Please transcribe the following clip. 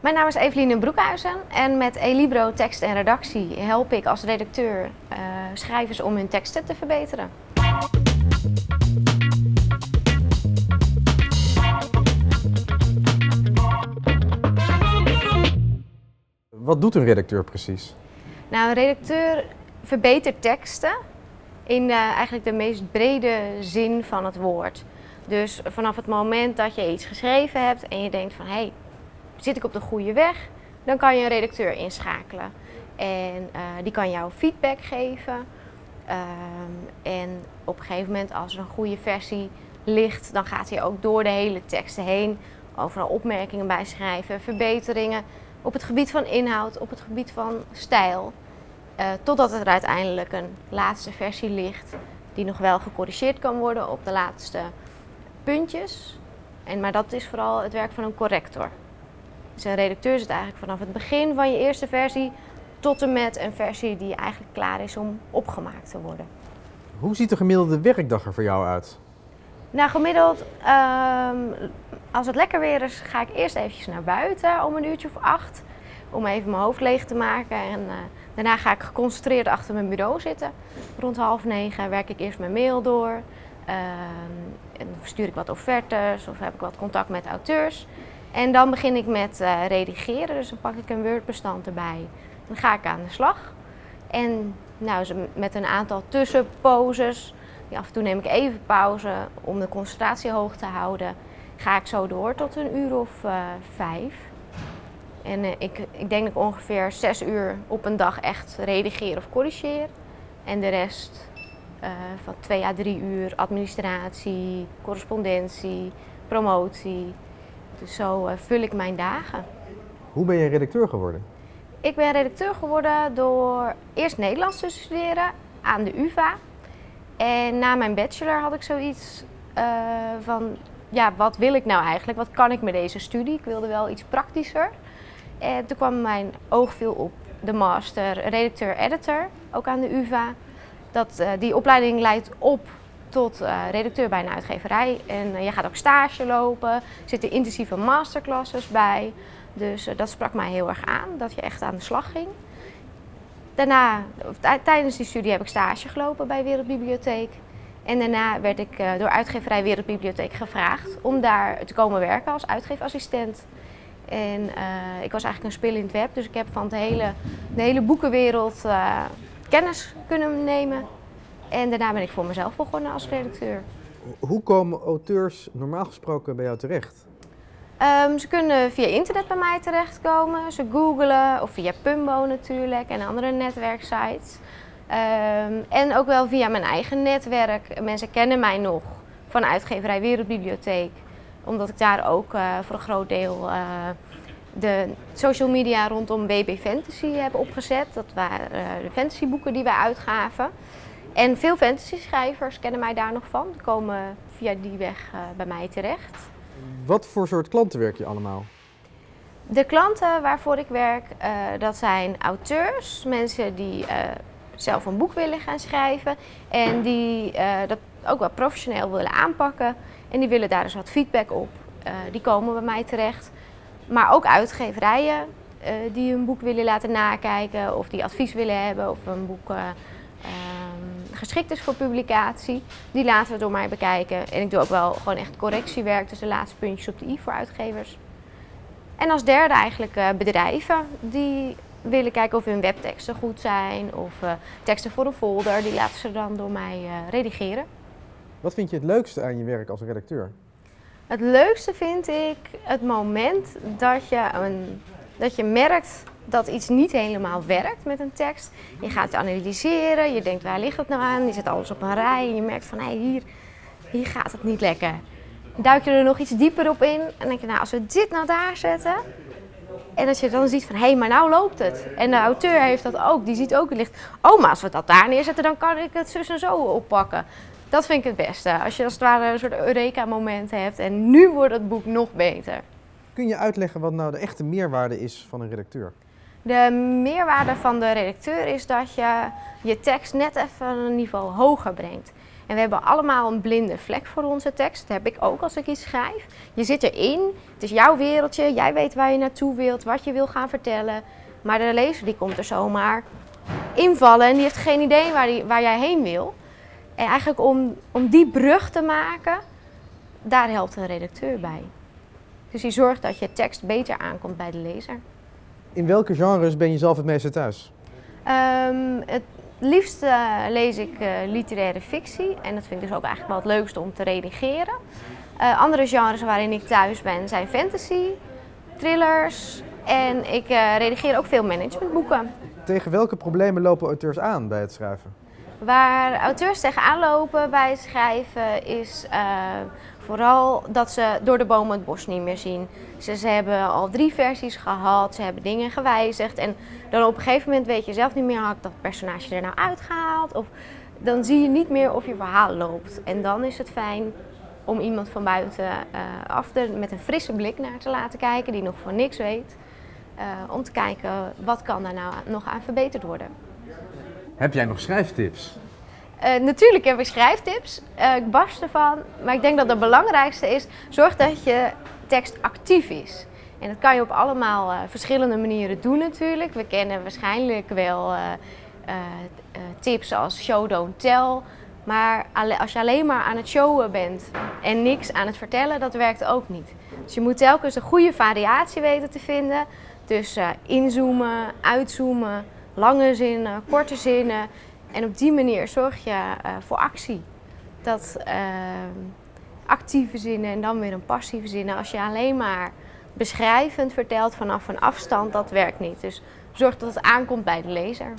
Mijn naam is Eveline Broekhuizen en met Elibro Tekst en Redactie help ik als redacteur uh, schrijvers om hun teksten te verbeteren. Wat doet een redacteur precies? Nou, een redacteur verbetert teksten in uh, eigenlijk de meest brede zin van het woord. Dus vanaf het moment dat je iets geschreven hebt en je denkt van hé, hey, zit ik op de goede weg? Dan kan je een redacteur inschakelen. En uh, die kan jou feedback geven. Um, en op een gegeven moment als er een goede versie ligt, dan gaat hij ook door de hele teksten heen. Overal opmerkingen bij schrijven, verbeteringen op het gebied van inhoud, op het gebied van stijl. Uh, totdat er uiteindelijk een laatste versie ligt die nog wel gecorrigeerd kan worden op de laatste puntjes. En, maar dat is vooral het werk van een corrector. Een redacteur zit eigenlijk vanaf het begin van je eerste versie tot en met een versie die eigenlijk klaar is om opgemaakt te worden. Hoe ziet de gemiddelde werkdag er voor jou uit? Nou, gemiddeld, um, als het lekker weer is, ga ik eerst eventjes naar buiten om een uurtje of acht. Om even mijn hoofd leeg te maken. En uh, daarna ga ik geconcentreerd achter mijn bureau zitten. Rond half negen werk ik eerst mijn mail door. Uh, en stuur ik wat offertes of heb ik wat contact met auteurs. En dan begin ik met uh, redigeren. Dus dan pak ik een Word-bestand erbij. Dan ga ik aan de slag. En nou, met een aantal tussenposes af en toe neem ik even pauze om de concentratie hoog te houden. Ga ik zo door tot een uur of uh, vijf. En uh, ik, ik denk dat ik ongeveer zes uur op een dag echt redigeer of corrigeer. En de rest van twee à drie uur administratie, correspondentie, promotie. Dus zo vul ik mijn dagen. Hoe ben je redacteur geworden? Ik ben redacteur geworden door eerst Nederlands te studeren aan de UvA. En na mijn bachelor had ik zoiets uh, van, ja, wat wil ik nou eigenlijk? Wat kan ik met deze studie? Ik wilde wel iets praktischer. En toen kwam mijn oog veel op de master redacteur-editor, ook aan de UvA. Dat, uh, die opleiding leidt op tot uh, redacteur bij een uitgeverij. En je gaat ook stage lopen, er zitten intensieve masterclasses bij. Dus dat sprak mij heel erg aan, dat je echt aan de slag ging. Daarna, tijdens die studie heb ik stage gelopen bij Wereldbibliotheek. En daarna werd ik door uitgeverij Wereldbibliotheek gevraagd om daar te komen werken als uitgeefassistent. En ik was eigenlijk een spil in het web, dus ik heb van de hele, de hele boekenwereld kennis kunnen nemen. En daarna ben ik voor mezelf begonnen als redacteur. Hoe komen auteurs normaal gesproken bij jou terecht? Um, ze kunnen via internet bij mij terechtkomen. Ze googlen of via Pumbo natuurlijk en andere netwerksites. Um, en ook wel via mijn eigen netwerk. Mensen kennen mij nog van uitgeverij Wereldbibliotheek. Omdat ik daar ook uh, voor een groot deel uh, de social media rondom WB Fantasy heb opgezet. Dat waren uh, de fantasyboeken die wij uitgaven. En veel fantasy-schrijvers kennen mij daar nog van. Die komen via die weg bij mij terecht. Wat voor soort klanten werk je allemaal? De klanten waarvoor ik werk, uh, dat zijn auteurs, mensen die uh, zelf een boek willen gaan schrijven en die dat ook wel professioneel willen aanpakken. En die willen daar dus wat feedback op. die komen bij mij terecht. Maar ook uitgeverijen die hun boek willen laten nakijken of die advies willen hebben of een boek geschikt is voor publicatie. Die laten we door mij bekijken. En ik doe ook wel gewoon echt correctiewerk, dus de laatste puntjes op de i voor uitgevers. En als derde eigenlijk uh, bedrijven die willen kijken of hun webteksten goed zijn of uh, teksten voor een folder. Die laten ze dan door mij uh, redigeren. Wat vind je het leukste aan je werk als redacteur? Het leukste vind ik het moment dat je, een, dat je merkt dat iets niet helemaal werkt met een tekst. Je gaat het analyseren, je denkt waar ligt het nou aan, je zet alles op een rij en je merkt van hé, hey, hier, hier gaat het niet lekker. Duik je er nog iets dieper op in en denk je nou als we dit nou daar zetten en dat je dan ziet van hé, hey, maar nou loopt het. En de auteur heeft dat ook, die ziet ook het licht. Oh, maar als we dat daar neerzetten dan kan ik het zus en zo oppakken. Dat vind ik het beste. Als je als het ware een soort Eureka-momenten hebt en nu wordt het boek nog beter. Kun je uitleggen wat nou de echte meerwaarde is van een redacteur? De meerwaarde van de redacteur is dat je je tekst net even een niveau hoger brengt. En we hebben allemaal een blinde vlek voor onze tekst. Dat heb ik ook als ik iets schrijf. Je zit erin, het is jouw wereldje, jij weet waar je naartoe wilt, wat je wil gaan vertellen. Maar de lezer die komt er zomaar invallen en die heeft geen idee waar, die, waar jij heen wil. En eigenlijk om, om die brug te maken, daar helpt een redacteur bij. Dus die zorgt dat je tekst beter aankomt bij de lezer. In welke genres ben je zelf het meeste thuis? Um, het liefst uh, lees ik uh, literaire fictie en dat vind ik dus ook eigenlijk wel het leukste om te redigeren. Uh, andere genres waarin ik thuis ben zijn fantasy, thrillers en ik redigeer ook veel managementboeken. Tegen welke problemen lopen auteurs aan bij het schrijven? Waar auteurs tegenaan lopen bij het schrijven is Vooral dat ze door de bomen het bos niet meer zien. Ze, ze, hebben al drie versies gehad, ze hebben dingen gewijzigd. En dan op een gegeven moment weet je zelf niet meer, had ik dat personage er nou uitgehaald? Of dan zie je niet meer of je verhaal loopt. En dan is het fijn om iemand van buiten uh, af met een frisse blik naar te laten kijken, die nog van niks weet. Uh, om te kijken, wat kan daar nou nog aan verbeterd worden. Heb jij nog schrijftips? Uh, natuurlijk heb ik schrijftips. Uh, ik barst ervan. Maar ik denk dat het belangrijkste is: zorg dat je tekst actief is. En dat kan je op allemaal uh, verschillende manieren doen, natuurlijk. We kennen waarschijnlijk wel tips als show, don't tell. Maar als je alleen maar aan het showen bent en niks aan het vertellen, dat werkt ook niet. Dus je moet telkens een goede variatie weten te vinden tussen inzoomen, uitzoomen, lange zinnen, korte zinnen. En op die manier zorg je uh, voor actie. Dat uh, actieve zinnen en dan weer een passieve zinnen. Als je alleen maar beschrijvend vertelt vanaf een afstand, dat werkt niet. Dus zorg dat het aankomt bij de lezer.